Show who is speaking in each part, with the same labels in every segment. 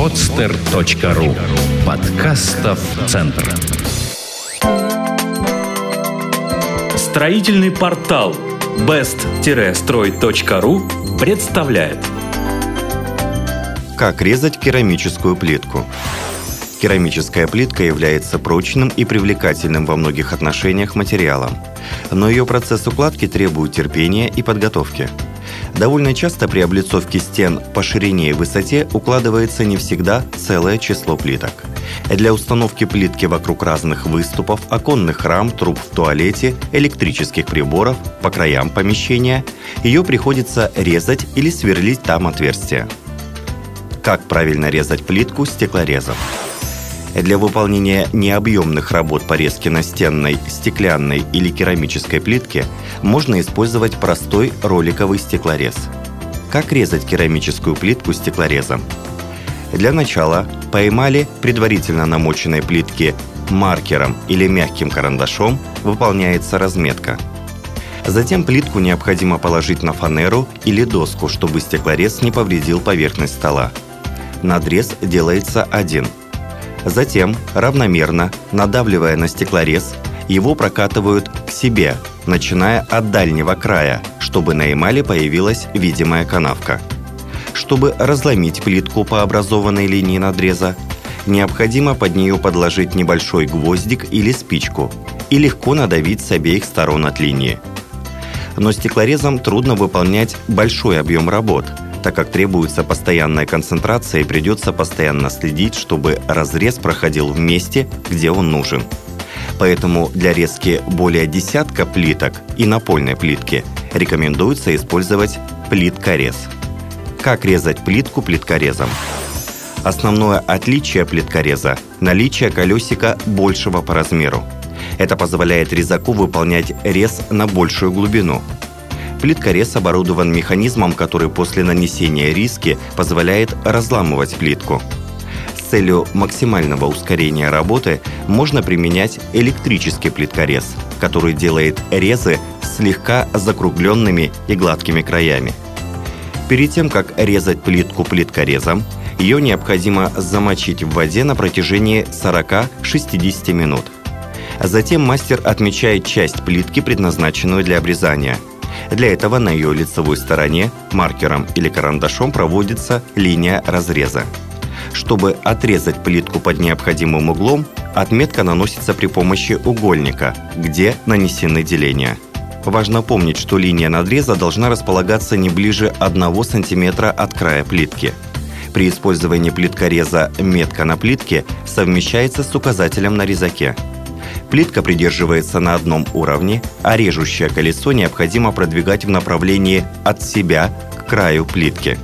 Speaker 1: podster.ru Подкастов Центр.
Speaker 2: Строительный портал best-строй.ру представляет.
Speaker 3: Как резать керамическую плитку? Керамическая плитка является прочным и привлекательным во многих отношениях материалом, но ее процесс укладки требует терпения и подготовки – Довольно часто при облицовке стен по ширине и высоте укладывается не всегда целое число плиток. Для установки плитки вокруг разных выступов, оконных рам, труб в туалете, электрических приборов, по краям помещения, ее приходится резать или сверлить там отверстия. Как правильно резать плитку стеклорезом? Для выполнения необъемных работ по резке настенной, стеклянной или керамической плитки можно использовать простой роликовый стеклорез. Как резать керамическую плитку стеклорезом? Для начала по эмали предварительно намоченной плитки маркером или мягким карандашом выполняется разметка. Затем плитку необходимо положить на фанеру или доску, чтобы стеклорез не повредил поверхность стола. Надрез делается один – Затем, равномерно, надавливая на стеклорез, его прокатывают к себе, начиная от дальнего края, чтобы на эмали появилась видимая канавка. Чтобы разломить плитку по образованной линии надреза, необходимо под нее подложить небольшой гвоздик или спичку и легко надавить с обеих сторон от линии. Но стеклорезом трудно выполнять большой объем работ – так как требуется постоянная концентрация и придется постоянно следить, чтобы разрез проходил в месте, где он нужен. Поэтому для резки более десятка плиток и напольной плитки рекомендуется использовать плиткорез. Как резать плитку плиткорезом? Основное отличие плиткореза – наличие колесика большего по размеру. Это позволяет резаку выполнять рез на большую глубину – Плиткорез оборудован механизмом, который после нанесения риски позволяет разламывать плитку. С целью максимального ускорения работы можно применять электрический плиткорез, который делает резы слегка закругленными и гладкими краями. Перед тем, как резать плитку плиткорезом, ее необходимо замочить в воде на протяжении 40-60 минут. Затем мастер отмечает часть плитки, предназначенную для обрезания – для этого на ее лицевой стороне маркером или карандашом проводится линия разреза. Чтобы отрезать плитку под необходимым углом, отметка наносится при помощи угольника, где нанесены деления. Важно помнить, что линия надреза должна располагаться не ближе 1 см от края плитки. При использовании плиткореза метка на плитке совмещается с указателем на резаке – Плитка придерживается на одном уровне, а режущее колесо необходимо продвигать в направлении от себя к краю плитки.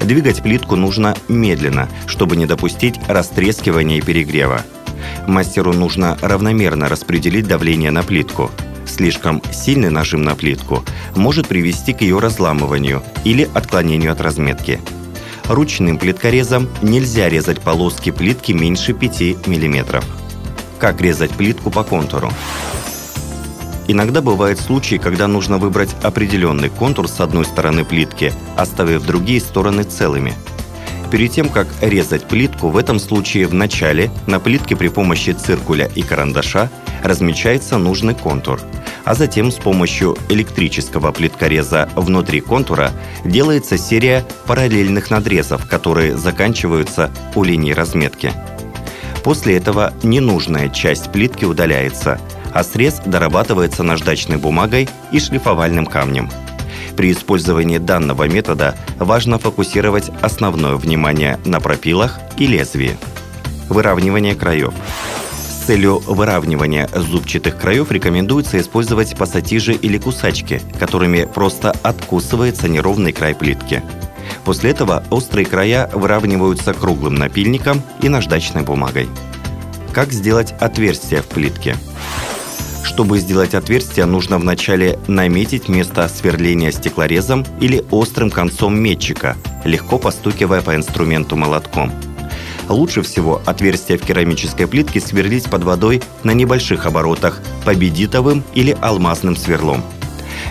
Speaker 3: Двигать плитку нужно медленно, чтобы не допустить растрескивания и перегрева. Мастеру нужно равномерно распределить давление на плитку. Слишком сильный нажим на плитку может привести к ее разламыванию или отклонению от разметки. Ручным плиткорезом нельзя резать полоски плитки меньше 5 мм. Как резать плитку по контуру? Иногда бывают случаи, когда нужно выбрать определенный контур с одной стороны плитки, оставив другие стороны целыми. Перед тем, как резать плитку, в этом случае в начале на плитке при помощи циркуля и карандаша размечается нужный контур, а затем с помощью электрического плиткореза внутри контура делается серия параллельных надрезов, которые заканчиваются у линии разметки. После этого ненужная часть плитки удаляется, а срез дорабатывается наждачной бумагой и шлифовальным камнем. При использовании данного метода важно фокусировать основное внимание на пропилах и лезвии. Выравнивание краев. С целью выравнивания зубчатых краев рекомендуется использовать пассатижи или кусачки, которыми просто откусывается неровный край плитки – После этого острые края выравниваются круглым напильником и наждачной бумагой. Как сделать отверстие в плитке? Чтобы сделать отверстие, нужно вначале наметить место сверления стеклорезом или острым концом метчика, легко постукивая по инструменту молотком. Лучше всего отверстие в керамической плитке сверлить под водой на небольших оборотах победитовым или алмазным сверлом.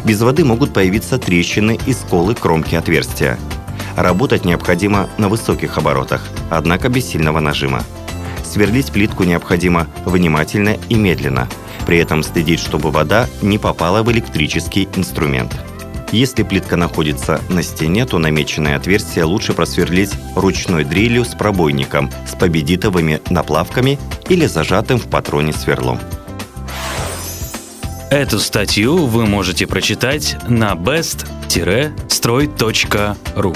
Speaker 3: Без воды могут появиться трещины и сколы кромки отверстия – Работать необходимо на высоких оборотах, однако без сильного нажима. Сверлить плитку необходимо внимательно и медленно, при этом следить, чтобы вода не попала в электрический инструмент. Если плитка находится на стене, то намеченное отверстие лучше просверлить ручной дрелью с пробойником, с победитовыми наплавками или зажатым в патроне сверлом.
Speaker 2: Эту статью вы можете прочитать на best-строй.ру.